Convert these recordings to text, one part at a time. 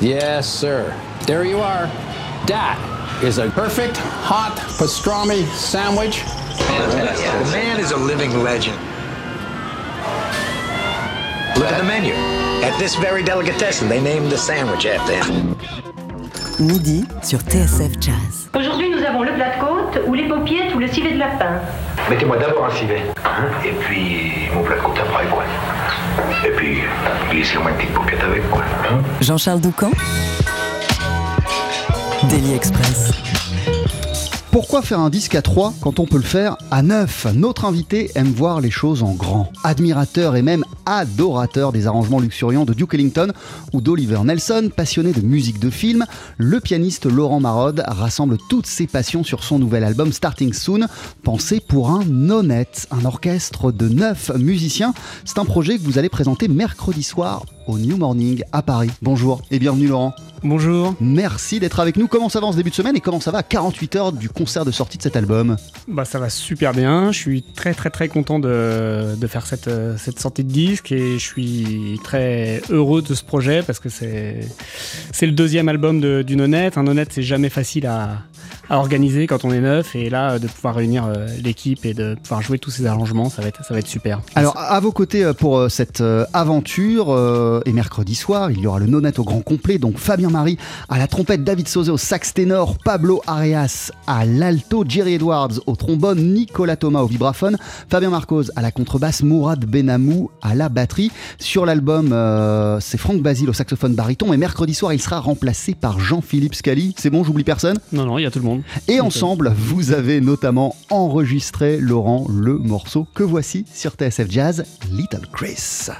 Yes, sir. There you are. That is a perfect hot pastrami sandwich. The man is a living legend. Look at the menu. At this very delicatessen, they named the sandwich after him. Midi sur TSF Jazz. Aujourd'hui, ou les paupiètes, ou le civet de lapin. Mettez-moi d'abord un civet, hein, et puis mon plat de côte après, quoi. Et puis, glissez-moi une petite paupiette avec, quoi. hein. Jean-Charles Doucan Daily Express. Pourquoi faire un disque à 3 quand on peut le faire à 9 Notre invité aime voir les choses en grand. Admirateur et même adorateur des arrangements luxuriants de Duke Ellington ou d'Oliver Nelson, passionné de musique de film, le pianiste Laurent Marode rassemble toutes ses passions sur son nouvel album Starting Soon, pensé pour un honnête, un orchestre de 9 musiciens. C'est un projet que vous allez présenter mercredi soir au New Morning à Paris. Bonjour et bienvenue Laurent. Bonjour. Merci d'être avec nous. Comment ça va en ce début de semaine et comment ça va à 48 heures du concert de sortie de cet album? Bah ça va super bien. Je suis très très très content de, de faire cette, euh, cette sortie de disque et je suis très heureux de ce projet parce que c'est c'est le deuxième album d'une honnête. Un honnête c'est jamais facile à, à organiser quand on est neuf et là de pouvoir réunir euh, l'équipe et de pouvoir jouer tous ces arrangements ça va être ça va être super. Alors, à vos côtés euh, pour euh, cette aventure, et mercredi soir, il y aura le nonette au grand complet, donc Fabien Marie à la trompette, David Sauzé au sax ténor, Pablo Areas à l'alto, Jerry Edwards au trombone, Nicolas Thomas au vibraphone, Fabien Marcos à la contrebasse, Mourad Benamou à la batterie. Sur l'album, euh, c'est Franck Basile au saxophone baryton, et mercredi soir, il sera remplacé par Jean-Philippe Scali. C'est bon, j'oublie personne? Non non il y a tout le monde. Et ensemble, vous avez notamment enregistré, Laurent, le morceau que voici sur TSF Jazz, Little Chris.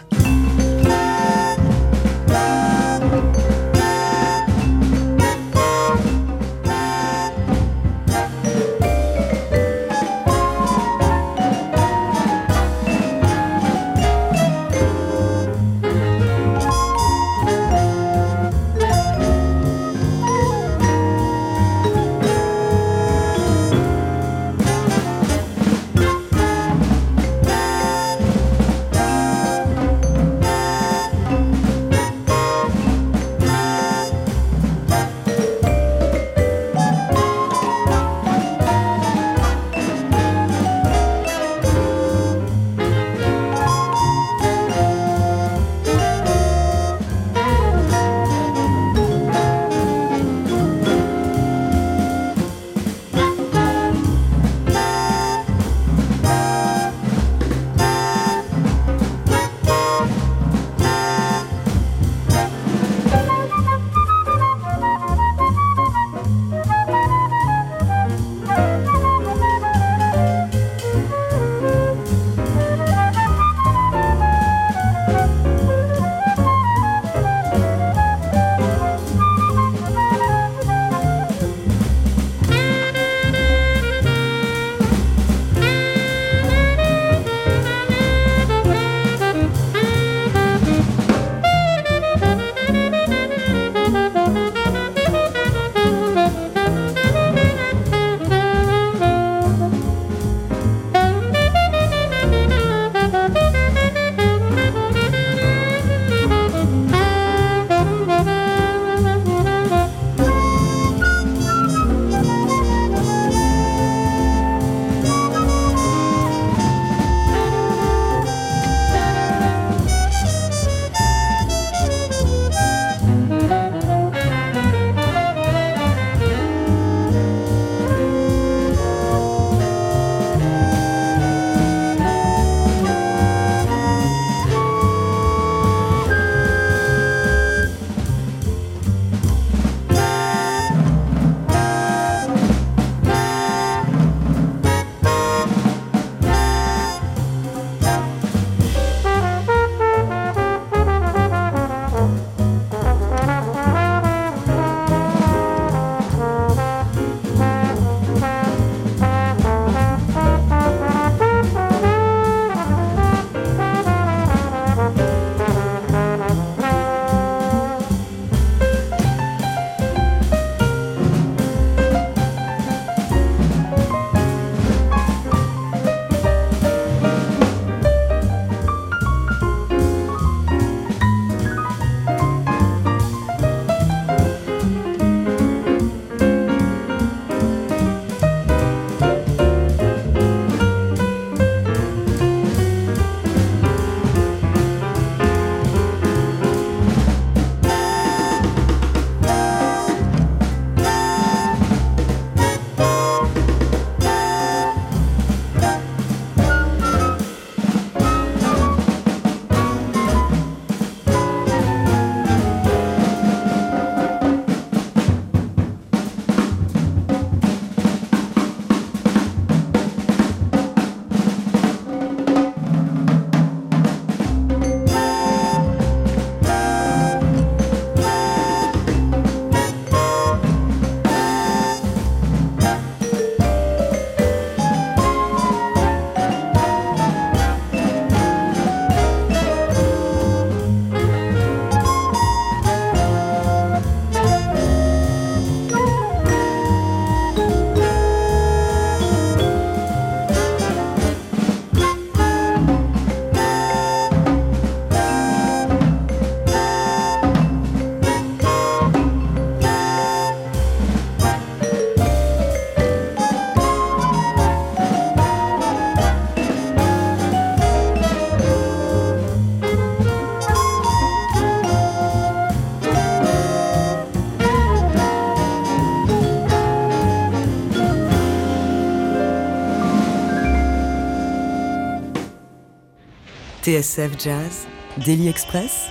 TSF Jazz, Daily Express,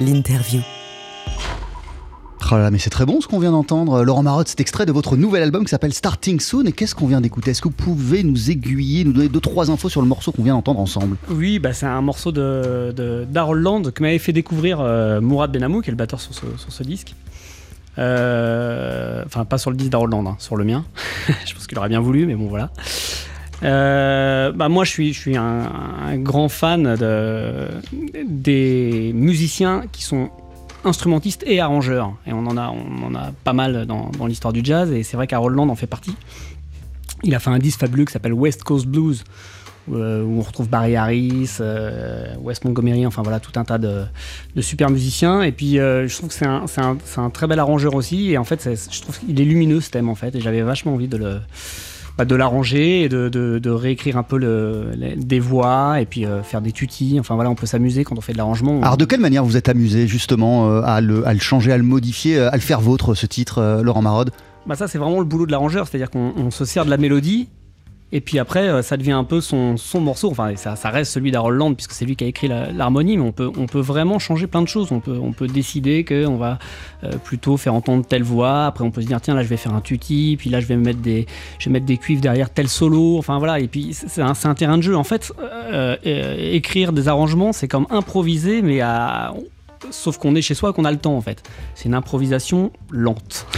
l'interview. Oh là là, mais c'est très bon ce qu'on vient d'entendre. Laurent Marotte, cet extrait de votre nouvel album qui s'appelle Starting Soon. Et qu'est-ce qu'on vient d'écouter? Est-ce que vous pouvez nous aiguiller, nous donner deux, trois infos sur le morceau qu'on vient d'entendre ensemble? Oui, bah, c'est un morceau de, de d'Harold Land que m'avait fait découvrir euh, Mourad Benamou, qui est le batteur sur ce, sur ce disque. Euh, Enfin, pas sur le disque d'Harold Land, hein, sur le mien. je pense qu'il aurait bien voulu, mais bon, voilà. Euh, bah moi, je suis, un, grand fan de, des musiciens qui sont instrumentistes et arrangeurs. Et on en a, pas mal dans, l'histoire du jazz, et c'est vrai qu'Harold Land en fait partie. Il a fait un disque fabuleux qui s'appelle West Coast Blues, euh, où on retrouve Barry Harris, euh, Wes Montgomery, enfin voilà, tout un tas de, super musiciens. Et puis euh, je trouve que c'est un, un- très bel arrangeur aussi. Et en fait, je trouve qu'il est lumineux ce thème en fait. Et j'avais vachement envie de le bah, de l'arranger et de, de- de réécrire un peu le, les- des voix et puis euh, faire des tutis. Enfin voilà, on peut s'amuser quand on fait de l'arrangement. Alors de quelle manière vous êtes amusé justement euh, à, le, à le changer, à le modifier, euh, à le faire vôtre ce titre, euh, Laurent Marode? Bah ça c'est vraiment le boulot de l'arrangeur, c'est-à-dire qu'on on se sert de la mélodie et puis après euh, ça devient un peu son, son morceau, enfin ça, reste celui d'Harold Land puisque c'est lui qui a écrit l'harmonie, mais on peut, on peut vraiment changer plein de choses, on peut, on peut décider qu'on va euh, plutôt faire entendre telle voix, après on peut se dire tiens là je vais faire un tutti, puis là je vais mettre des, je vais mettre des cuivres derrière tel solo, enfin voilà, et puis c'est un, un terrain de jeu. En fait, euh, écrire des arrangements c'est comme improviser mais à... Sauf qu'on est chez soi, qu'on a le temps en fait. C'est une improvisation lente.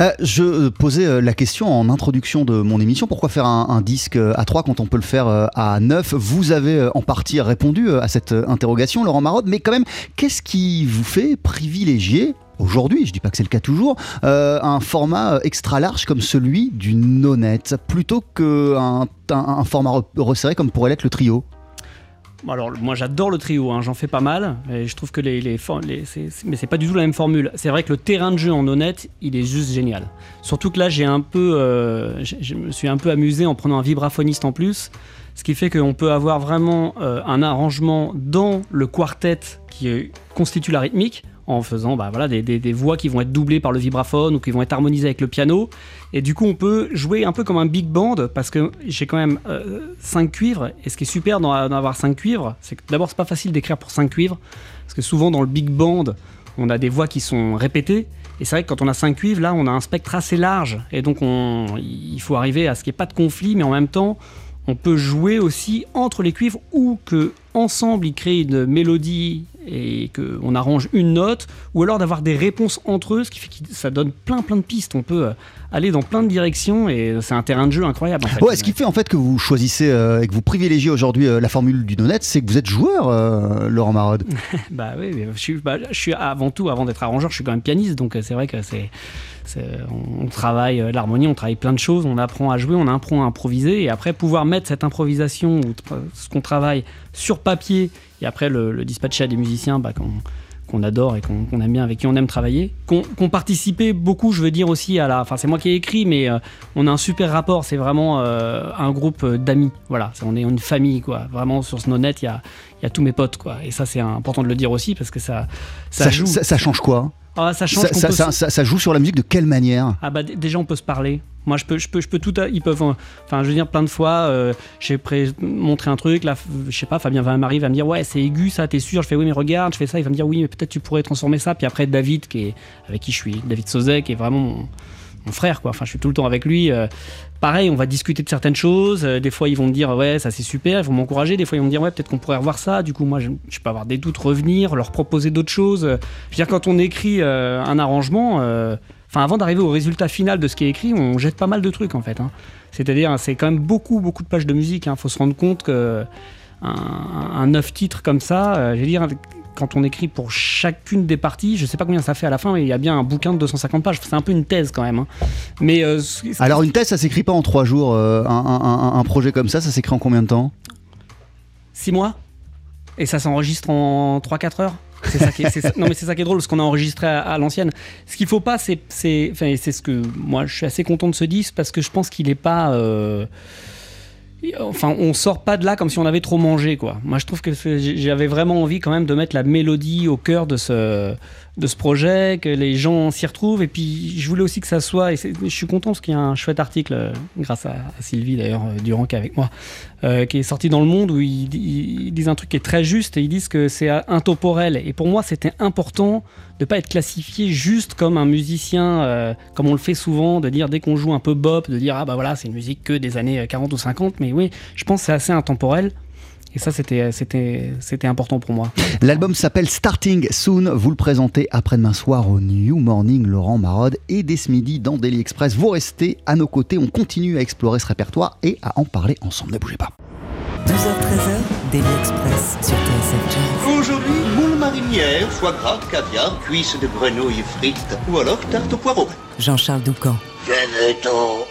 Euh, je euh, posais euh, la question en introduction de mon émission, pourquoi faire un, disque à 3 quand on peut le faire à 9 Vous avez en partie répondu à cette interrogation, Laurent Marode, mais quand même, qu'est-ce qui vous fait privilégier Aujourd'hui, je dis pas que c'est le cas toujours, un format extra large comme celui du nonette plutôt qu'un un, format re- resserré comme pourrait l'être le trio? Alors moi j'adore le trio, hein, j'en fais pas mal, et je trouve que les, mais c'est pas du tout la même formule. C'est vrai que le terrain de jeu en honnête, il est juste génial. Surtout que là j'ai un peu, euh, je me suis un peu amusé en prenant un vibraphoniste en plus, ce qui fait qu'on peut avoir vraiment euh, un arrangement dans le quartet qui constitue la rythmique en faisant bah, voilà, des, voix qui vont être doublées par le vibraphone ou qui vont être harmonisées avec le piano. Et du coup, on peut jouer un peu comme un big band parce que j'ai quand même 5 cuivres. Et ce qui est super d'en avoir 5 cuivres, c'est que d'abord, c'est pas facile d'écrire pour 5 cuivres. Parce que souvent, dans le big band, on a des voix qui sont répétées. Et c'est vrai que quand on a 5 cuivres, là, on a un spectre assez large. Et donc, on, il faut arriver à ce qu'il n'y ait pas de conflit, mais en même temps, on peut jouer aussi entre les cuivres ou que ensemble ils créent une mélodie et qu'on arrange une note, ou alors d'avoir des réponses entre eux, ce qui fait que ça donne plein plein de pistes. On peut euh, aller dans plein de directions et c'est un terrain de jeu incroyable. En fait. Ouais, ce qui fait en fait que vous choisissez euh, et que vous privilégiez aujourd'hui euh, la formule du nonette, c'est que vous êtes joueur, euh, Laurent Marode. Bah oui, je suis, bah, je suis avant tout, avant d'être arrangeur, je suis quand même pianiste, donc euh, c'est vrai que c'est- on, travaille euh, l'harmonie, on travaille plein de choses, on apprend à jouer, on apprend à improviser, et après pouvoir mettre cette improvisation ou ce qu'on travaille sur papier, et après le, dispatcher à des musiciens bah, qu'on, adore et qu'on, aime bien, avec qui on aime travailler, qu'on, qu'on participait beaucoup, je veux dire aussi à la, enfin c'est moi qui ai écrit, mais euh, on a un super rapport, c'est vraiment euh, un groupe d'amis, voilà, on est une famille quoi, vraiment sur ce net il y a y a tous mes potes quoi. Et ça c'est important de le dire aussi parce que ça ça, Ça, joue. ça- ça change quoi? Ah, ça change ça- peut ça- joue sur la musique de quelle manière? Ah bah déjà on peut se parler. Moi je peux je peux je peux tout à- ils peuvent enfin je veux dire plein de fois euh, j'ai pré- montré un truc là je sais pas Fabien va m'arrive va me dire ouais c'est aigu ça t'es sûr? Je fais oui mais regarde je fais ça il va me dire oui mais peut-être tu pourrais transformer ça. Puis après David qui est avec qui je suis David Sauzet qui est vraiment mon, frère quoi enfin je suis tout le temps avec lui euh, pareil on va discuter de certaines choses euh, des fois ils vont me dire ouais ça c'est super ils vont m'encourager des fois ils vont dire ouais peut-être qu'on pourrait revoir ça du coup moi je, peux avoir des doutes revenir leur proposer d'autres choses Euh, je veux dire quand on écrit un arrangement Enfin, avant d'arriver au résultat final de ce qui est écrit, on jette pas mal de trucs en fait. hein. C'est-à-dire, c'est quand même beaucoup, beaucoup de pages de musique. Il faut se rendre compte que un, neuf titres comme ça, je veux dire, quand on écrit pour chacune des parties, je sais pas combien ça fait à la fin, mais il y a bien un bouquin de 250 pages. C'est un peu une thèse quand même. hein. Mais euh, ce- ce- Alors une thèse, ça s'écrit pas en trois jours. euh, un, un- un- un projet comme ça, ça s'écrit en combien de temps? Six mois et ça s'enregistre en 3-4 heures. C'est ça qui est, c'est ça- non mais c'est ça qui est drôle parce qu'on a enregistré à, à l'ancienne. Ce qu'il faut pas, c'est, c'est, enfin, c'est ce que moi je suis assez content de ce disque parce que je pense qu'il est pas, euh, enfin on sort pas de là comme si on avait trop mangé quoi. Moi je trouve que j'avais vraiment envie quand même de mettre la mélodie au cœur de ce, de ce projet, que les gens s'y retrouvent. Et puis, je voulais aussi que ça soit. Et je suis content parce qu'il y a un chouette article, euh, grâce à, Sylvie d'ailleurs, euh, Durand qui est avec moi, euh, qui est sorti dans Le Monde où ils, disent un truc qui est très juste et ils disent que c'est intemporel. Et pour moi, c'était important de pas être classifié juste comme un musicien, comme on le fait souvent, de dire dès qu'on joue un peu bop, de dire ah bah voilà, c'est une musique que des années 40 ou 50. Mais oui, je pense que c'est assez intemporel. Et ça, c'était, c'était, c'était important pour moi. L'album s'appelle Starting Soon. Vous le présentez après-demain soir au New Morning, Laurent Marode. Et dès ce midi, dans Daily Express, vous restez à nos côtés. On continue à explorer ce répertoire et à en parler ensemble. Ne bougez pas. 12h-13h, Daily Express sur TSF Jazz. Aujourd'hui, moule marinière, foie gras, caviar, cuisses de grenouille frites ou alors tarte au poireau. Jean-Charles Doucan. Venez-t'en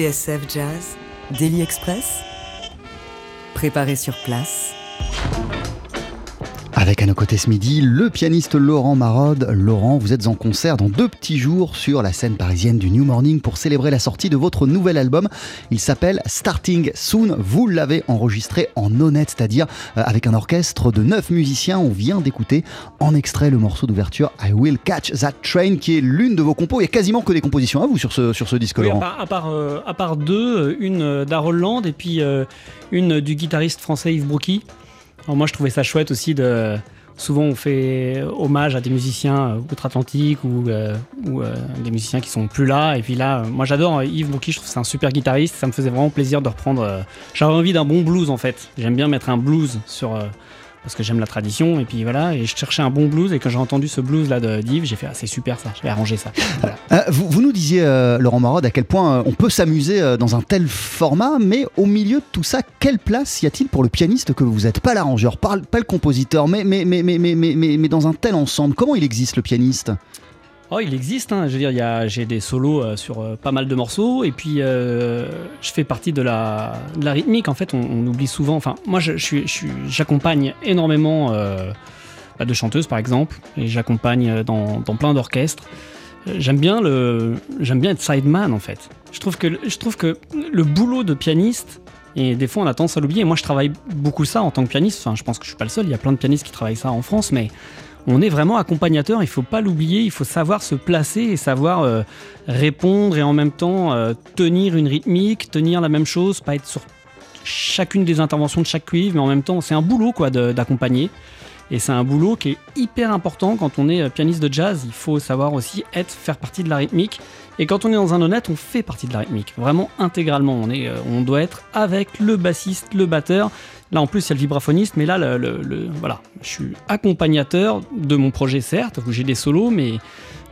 TSF Jazz, Daily Express, préparé sur place. Avec à nos côtés ce midi, le pianiste Laurent Marode. Laurent, vous êtes en concert dans deux petits jours sur la scène parisienne du New Morning pour célébrer la sortie de votre nouvel album. Il s'appelle Starting Soon. Vous l'avez enregistré en honnête, c'est-à-dire euh, avec un orchestre de neuf musiciens. On vient d'écouter en extrait le morceau d'ouverture I Will Catch That Train, qui est l'une de vos compos. Il y a quasiment que des compositions à vous sur ce, sur ce disque, Oui, à Laurent. part, à part, euh, à part deux, euh, une euh, d'Harold Land et puis euh, une du guitariste français Yves Brookie. Alors moi je trouvais ça chouette aussi de... Souvent on fait hommage à des musiciens euh, outre-Atlantique ou, euh, euh, des musiciens qui sont plus là. Et puis là, moi j'adore Yves Brookie, je trouve c'est un super guitariste. Ça me faisait vraiment plaisir de reprendre... J'avais envie d'un bon blues en fait. J'aime bien mettre un blues sur... parce que j'aime la tradition et puis voilà et je cherchais un bon blues et quand j'ai entendu ce blues là de d'Yves j'ai fait ah, c'est super ça je vais arranger ça. Euh, vous, nous disiez, euh, Laurent Marode, à quel point euh, on peut s'amuser dans un tel format, mais au milieu de tout ça, quelle place y a-t-il pour le pianiste que vous êtes? Pas l'arrangeur, pas, pas le compositeur, mais, mais, mais, mais, mais, mais- mais dans un tel ensemble, comment il existe le pianiste? Oh, il existe, hein. je veux dire, j'ai des solos euh, sur euh, pas mal de morceaux, et puis euh, je fais partie de la, rythmique. En fait, on, oublie souvent. Enfin, moi, j'accompagne énormément bah, de chanteuses, par exemple, et j'accompagne dans, dans plein d'orchestres. J'aime bien bien être sideman, en fait. Je trouve que, je trouve que le boulot de pianiste. Et des fois, on a tendance à l'oublier. Moi, je travaille beaucoup ça en tant que pianiste. Enfin, je pense que je suis pas le seul. Il y a plein de pianistes qui travaillent ça en France, mais on est vraiment accompagnateur, il faut pas l'oublier, il faut savoir se placer et savoir euh, répondre et en même temps euh, tenir une rythmique, tenir la même chose, pas être sur chacune des interventions de chaque cuivre, mais en même temps c'est un boulot quoi d'accompagner. Et c'est un boulot qui est hyper important quand on est euh, pianiste de jazz. Il faut savoir aussi être, faire partie de la rythmique. Et quand on est dans un honnête, on fait partie de la rythmique, vraiment intégralement. On, est, on doit être avec le bassiste, le batteur. Là en plus il y a le vibraphoniste, mais là le, le- voilà, je suis accompagnateur de mon projet certes, où j'ai des solos, mais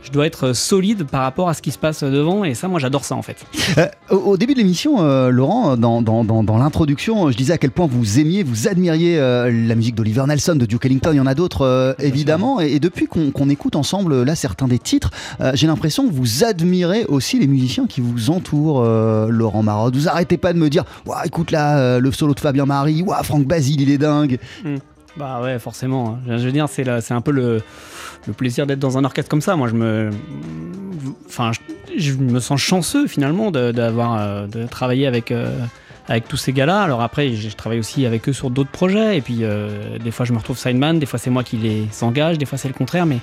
je dois être solide par rapport à ce qui se passe devant. Et ça, moi j'adore ça en fait. Euh, au, début de l'émission, euh, Laurent, dans, dans, dans, dans l'introduction, je disais à quel point vous aimiez, vous admiriez euh, la musique d'Oliver Nelson, de Duke Ellington, il y en a d'autres euh, évidemment. Et, et depuis qu'on écoute ensemble là certains des titres, euh, j'ai l'impression que vous admirez aussi les musiciens qui vous entourent, euh, Laurent Marode. Vous arrêtez pas de me dire, Ouah, écoute là, euh, le solo de Fabien Marie, Ouah, Franck Basile, il est dingue. Bah ouais, forcément. hein. Je veux dire, c'est un peu le, le plaisir d'être dans un orchestre comme ça. Moi, je me, enfin, je, me sens chanceux finalement d'avoir euh, de travailler avec. euh, avec tous ces gars-là. Alors après, je je travaille aussi avec eux sur d'autres projets. Et puis, euh, des fois, je me retrouve sideman. Des fois, c'est moi qui les engage. Des fois, c'est le contraire. Mais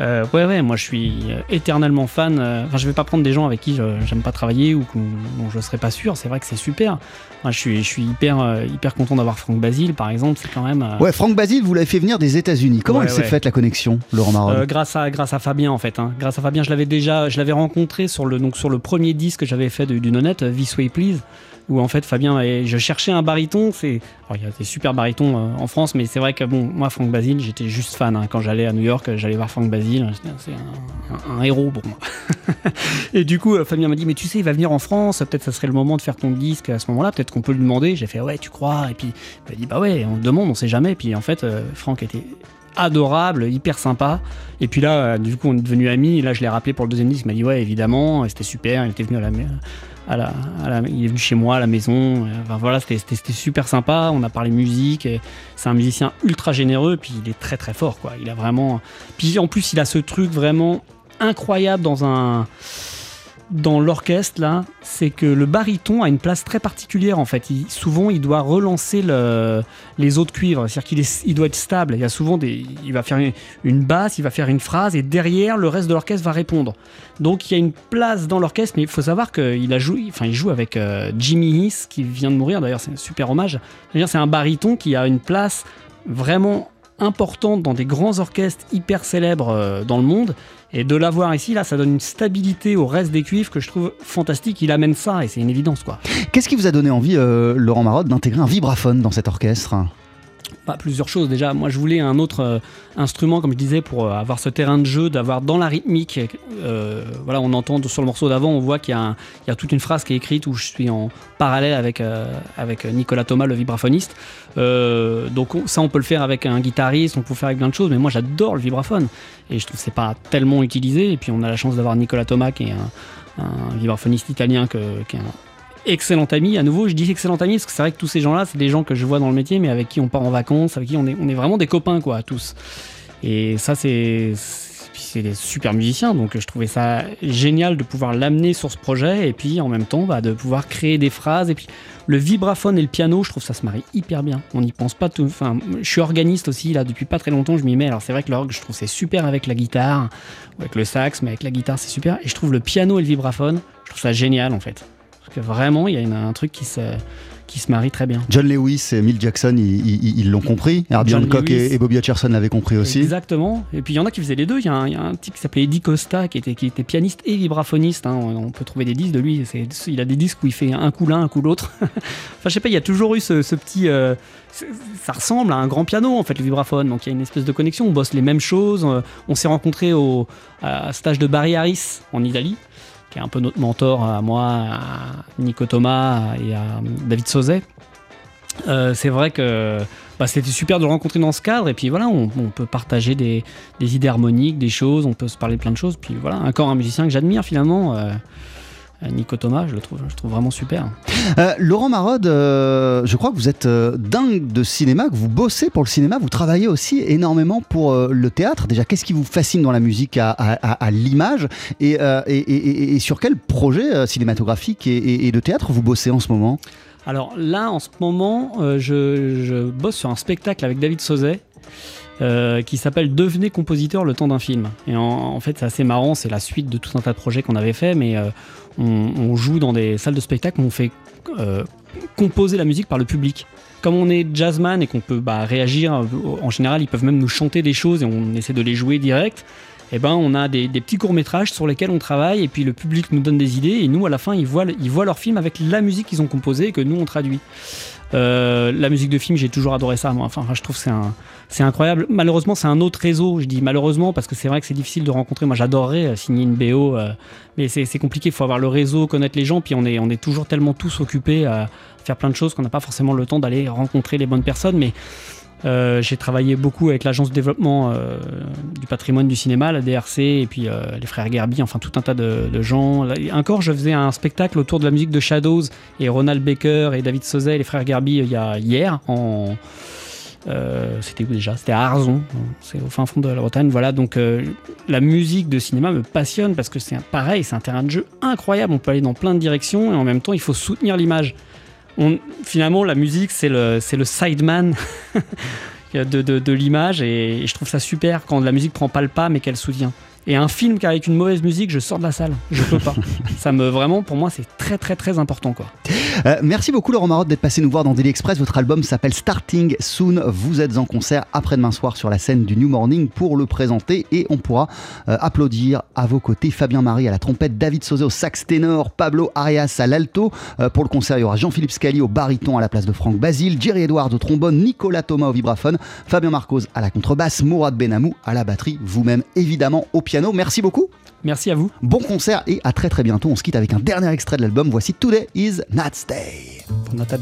euh, ouais, ouais, moi, je suis euh, éternellement fan. euh, Enfin, je vais pas prendre des gens avec qui j'aime pas travailler ou dont je serais pas sûr. C'est vrai que c'est super. Moi, je suis, je suis hyper, hyper content d'avoir Franck Basile, par exemple. C'est quand même. euh, Ouais, Franck Basile, vous l'avez fait venir des États-Unis. Comment Ouais, elle s'est ouais. faite la connexion, Laurent Marode Euh, grâce à grâce à Fabien en fait. hein. Grâce à Fabien, je l'avais déjà, je l'avais rencontré sur le donc sur le premier disque que j'avais fait de- du Nonette, euh, This Way Please, où en fait Fabien, et je cherchais un baryton. C'est, il y a des super barytons euh, en France, mais c'est vrai que bon, moi Franck Basile, j'étais juste fan hein. quand j'allais à New York, j'allais voir Franck Basile, c'est un, héros pour moi. et du coup, euh, Fabien m'a dit, mais tu sais, il va venir en France, peut-être ça serait le moment de faire ton disque à ce moment-là, peut-être qu'on peut lui demander. J'ai fait, ouais, tu crois? Et puis il m'a dit, bah ouais, on le demande, on sait jamais. Et puis en fait, euh, Franck était adorable, hyper sympa. Et puis là, euh, du coup, on est devenus amis. Et là, je l'ai rappelé pour le deuxième disque. Il m'a dit ouais, évidemment, c'était super. Il était venu à la, il est venu chez moi à la maison. Euh, voilà, c'était- super sympa. On a parlé musique. C'est un musicien ultra généreux. Puis il est très très fort, quoi. Il a vraiment. Puis en plus, il a ce truc vraiment incroyable dans un dans l'orchestre là, c'est que le baryton a une place très particulière en fait. Souvent, il doit relancer le, les autres cuivres, c'est-à-dire qu'il doit être stable. Il y a souvent des, il va faire une, basse, il va faire une phrase et derrière le reste de l'orchestre va répondre. Donc il y a une place dans l'orchestre, mais il faut savoir qu'il a enfin il joue avec euh, Jimmy Hiss qui vient de mourir. D'ailleurs, c'est un super hommage. C'est-à-dire, c'est un baryton qui a une place vraiment importante dans des grands orchestres hyper célèbres euh, dans le monde. Et de l'avoir ici, là, ça donne une stabilité au reste des cuivres que je trouve fantastique. Il amène ça et c'est une évidence, quoi. Qu'est-ce qui vous a donné envie, euh, Laurent Marode, d'intégrer un vibraphone dans cet orchestre? Bah, plusieurs choses déjà. Moi, je voulais un autre euh, instrument, comme je disais, pour euh, avoir ce terrain de jeu, d'avoir dans la rythmique. euh, voilà, on entend sur le morceau d'avant, on voit qu'il y, y a toute une phrase qui est écrite où je suis en parallèle avec, avec Nicolas Thomas, le vibraphoniste. Donc on- ça, on peut le faire avec un guitariste, on peut le faire avec plein de choses. Mais moi, j'adore le vibraphone et je trouve que c'est pas tellement utilisé. Et puis on a la chance d'avoir Nicolas Thomas, qui est un, un vibraphoniste italien, que- qui est un excellent ami. À nouveau, je dis excellent ami parce que c'est vrai que tous ces gens-là, c'est des gens que je vois dans le métier, mais avec qui on part en vacances, avec qui on est, vraiment des copains, quoi, tous. Et ça, c'est. C'est des super musiciens, donc je trouvais ça génial de pouvoir l'amener sur ce projet et puis en même temps bah, de pouvoir créer des phrases. Et puis le vibraphone et le piano, je trouve ça se marie hyper bien. On n'y pense pas tout. Enfin, je suis organiste aussi là depuis pas très longtemps, je m'y mets. Alors c'est vrai que l'orgue, je trouve c'est super avec la guitare, avec le sax, mais avec la guitare c'est super. Et je trouve le piano et le vibraphone, je trouve ça génial en fait. Que vraiment, il y a une- un truc qui se, qui se marie très bien. John Lewis et Mill Jackson, ils- l'ont compris. Herbie John Hancock Lewis. et, Bobby Hutcherson l'avaient compris aussi. Exactement. Et puis il y en a qui faisaient les deux. Il y, a un- il y a un type qui s'appelait Eddie Costa qui était, qui était pianiste et vibraphoniste. hein. On, peut trouver des disques de lui. Il a des disques où il fait un coup l'un, un coup l'autre. enfin, je sais pas, il y a toujours eu ce, ce petit. euh, ça ressemble à un grand piano en fait, le vibraphone. Donc il y a une espèce de connexion. On bosse les mêmes choses. Euh, On s'est rencontrés au à stage de Barry Harris en Italie qui est un peu notre mentor à moi, à Nico Thomas et à David Sauzet. Euh, c'est vrai que bah, c'était super de le rencontrer dans ce cadre et puis voilà on, peut partager des, idées harmoniques des choses on peut se parler de plein de choses puis voilà encore un musicien que j'admire finalement euh, Nico Thomas je le trouve je le trouve vraiment super Euh, Laurent Marode, euh, je crois que vous êtes euh, dingue de cinéma, que vous bossez pour le cinéma, vous travaillez aussi énormément pour euh, le théâtre. Déjà, qu'est-ce qui vous fascine dans la musique à, à- à- à l'image et, euh, et- et- et- et sur quel projet euh, cinématographique et, de théâtre vous bossez en ce moment? Alors là en ce moment euh, je, je bosse sur un spectacle avec David Sauzet euh, qui s'appelle Devenez compositeur le temps d'un film. Et en, fait, c'est assez marrant, c'est la suite de tout un tas de projets qu'on avait fait, mais euh, on, joue dans des salles de spectacle, on fait euh, composer la musique par le public. Comme on est jazzman et qu'on peut bah, réagir, en général, ils peuvent même nous chanter des choses et on essaie de les jouer direct. Et ben, on a des, petits courts métrages sur lesquels on travaille et puis le public nous donne des idées et nous à la fin ils voient, ils voient leur film avec la musique qu'ils ont composée et que nous on traduit. La musique de film, j'ai toujours adoré ça. Moi. Enfin, je trouve que c'est un, c'est incroyable. Malheureusement, c'est un autre réseau. Je dis malheureusement parce que c'est vrai que c'est difficile de rencontrer. Moi, j'adorerais euh, signer une BO, euh, mais c'est compliqué. Il faut avoir le réseau, connaître les gens, puis on est, on est toujours tellement tous occupés à faire plein de choses qu'on n'a pas forcément le temps d'aller rencontrer les bonnes personnes. Mais euh, j'ai travaillé beaucoup avec l'agence de développement du patrimoine du cinéma, la DRC, et puis les frères Gerby, enfin tout un tas de, gens. Encore, je faisais un spectacle autour de la musique de Shadows et Ronald Baker et David Sauzet et les frères Gerby il y a hier en euh, c'était où déjà? C'était à Arzon, c'est au fin fond de la Bretagne. Voilà, donc euh, la musique de cinéma me passionne parce que c'est pareil, c'est un terrain de jeu incroyable. On peut aller dans plein de directions et en même temps, il faut soutenir l'image. Finalement, la musique, c'est le, c'est le sideman de, de- de l'image et, et je trouve ça super quand la musique prend pas le pas mais qu'elle soutient. Et un film qui avec une mauvaise musique, je sors de la salle. Je peux pas. ça me vraiment, pour moi, c'est très très très important quoi. Euh, merci beaucoup Laurent Marotte d'être passé nous voir dans Daily Express. Votre album s'appelle Starting Soon. Vous êtes en concert après-demain soir sur la scène du New Morning pour le présenter et on pourra euh, applaudir à vos côtés Fabien Marie à la trompette, David Sauzet au sax ténor, Pablo Arias à l'alto. Euh, pour le concert, il y aura Jean-Philippe Scali au baryton à la place de Franck Basile, Jerry Edwards au trombone, Nicolas Thomas au vibraphone, Fabien Marcos à la contrebasse, Mourad Benamou à la batterie, vous-même évidemment au piano. Merci beaucoup. Merci à vous. Bon concert et à très très bientôt. On se quitte avec un dernier extrait de l'album. Voici Today is Nat's Day. Pour Nata.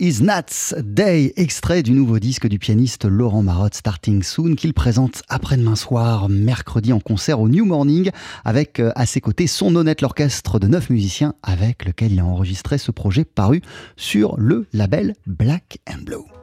Is Nats Day, extrait du nouveau disque du pianiste Laurent Marotte Starting Soon qu'il présente après-demain soir, mercredi en concert au New Morning avec euh, à ses côtés son honnête l'orchestre de neuf musiciens avec lequel il a enregistré ce projet paru sur le label Black and Blue.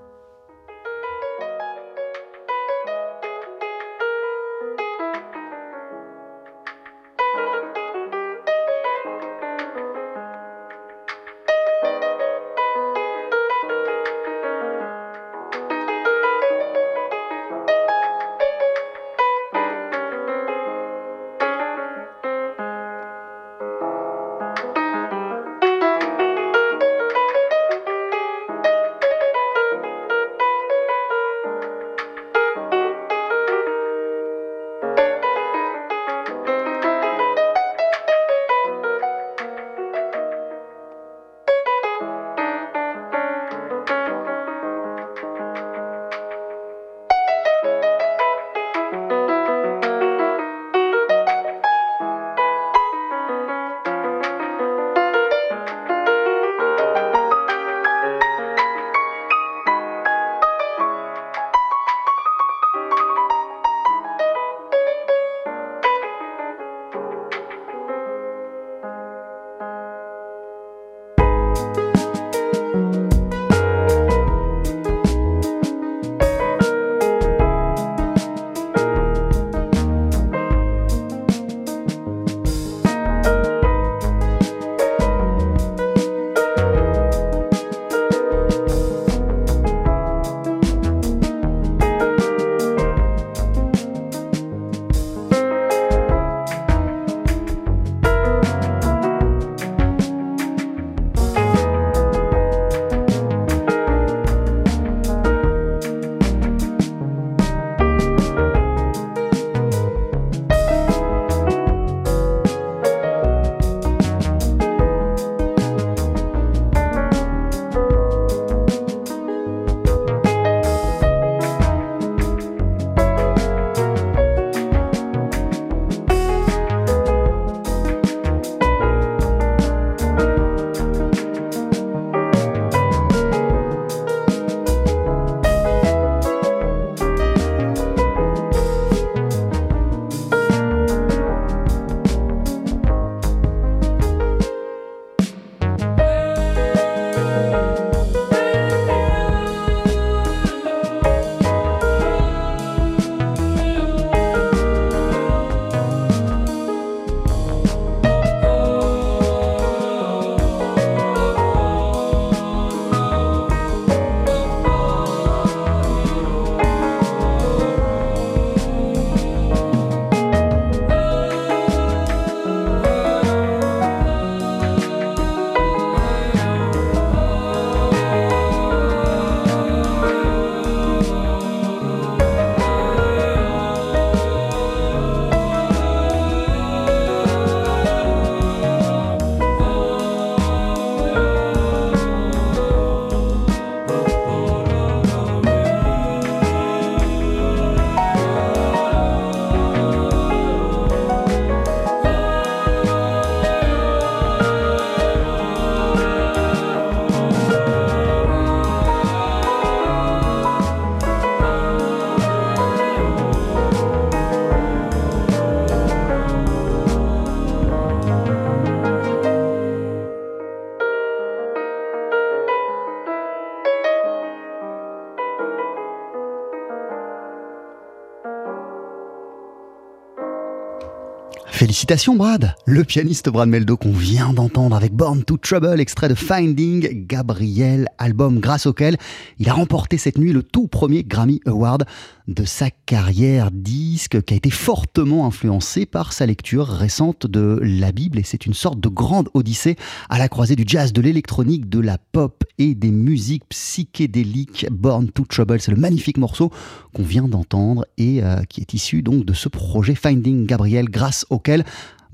Félicitations Brad. Le pianiste Brad Meldo qu'on vient d'entendre avec Born to Trouble, extrait de Finding Gabriel, album grâce auquel il a remporté cette nuit le tout premier Grammy Award de sa carrière disque qui a été fortement influencé par sa lecture récente de la Bible et c'est une sorte de grande odyssée à la croisée du jazz, de l'électronique, de la pop et des musiques psychédéliques. Born to Trouble, c'est le magnifique morceau qu'on vient d'entendre et euh, qui est issu donc de ce projet Finding Gabriel grâce auquel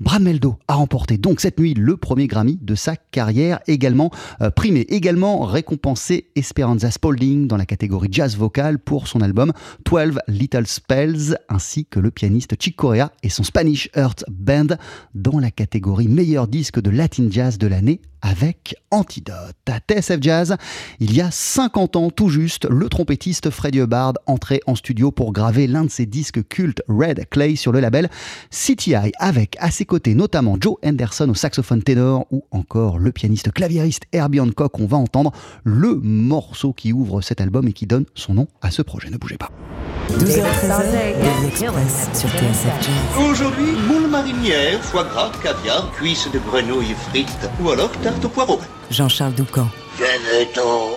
Brameldo a remporté donc cette nuit le premier Grammy de sa carrière, également euh, primé, également récompensé Esperanza Spalding dans la catégorie jazz vocal pour son album 12 Little Spells, ainsi que le pianiste Chick Corea et son Spanish Earth Band dans la catégorie meilleur disque de Latin Jazz de l'année avec Antidote. À TSF Jazz, il y a 50 ans tout juste, le trompettiste Freddie Hubbard entrait en studio pour graver l'un de ses disques cultes Red Clay sur le label CTI avec à ses côtés notamment Joe Henderson au saxophone ténor ou encore le pianiste claviériste Herbie Hancock. On va entendre le morceau qui ouvre cet album et qui donne son nom à ce projet. Ne bougez pas. 12h13, Daily Express sur TSF Jazz. Aujourd'hui, moule marinière, foie gras, caviar, cuisses de grenouille frites ou alors tarte au poireau. Jean-Charles Doucan. Venez-t'en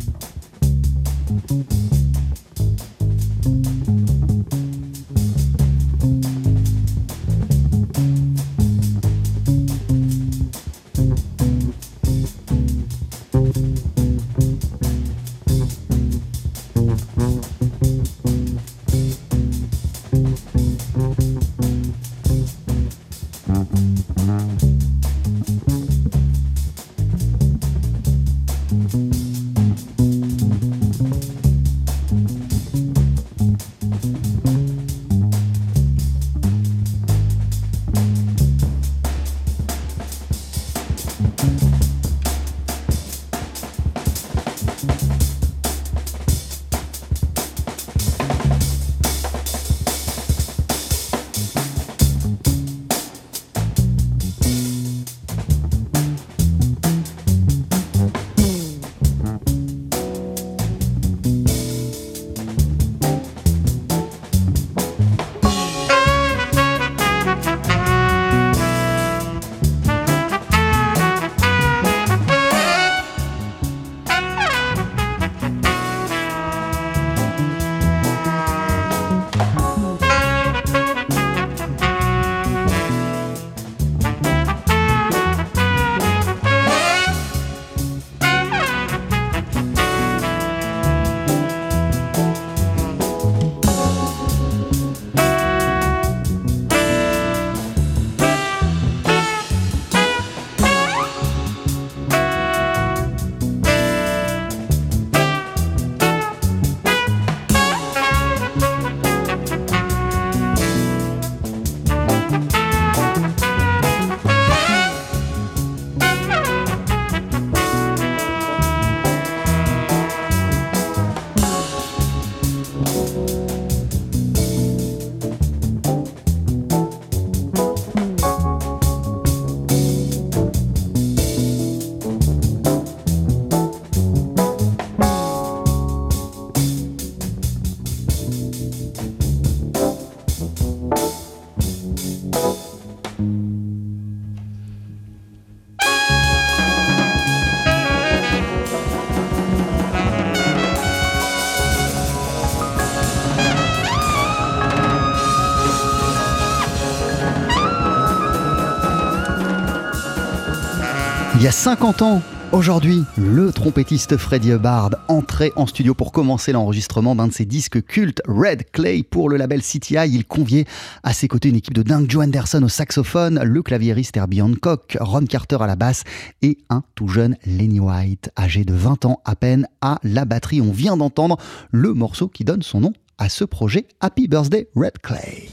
Il y a 50 ans, aujourd'hui, le trompettiste Freddie Hubbard entrait en studio pour commencer l'enregistrement d'un de ses disques cultes, Red Clay, pour le label CTI. Il conviait à ses côtés une équipe de dingue, Joe Anderson au saxophone, le claviériste Herbie Hancock, Ron Carter à la basse et un tout jeune Lenny White, âgé de 20 ans à peine, à la batterie. On vient d'entendre le morceau qui donne son nom à ce projet Happy Birthday Red Clay.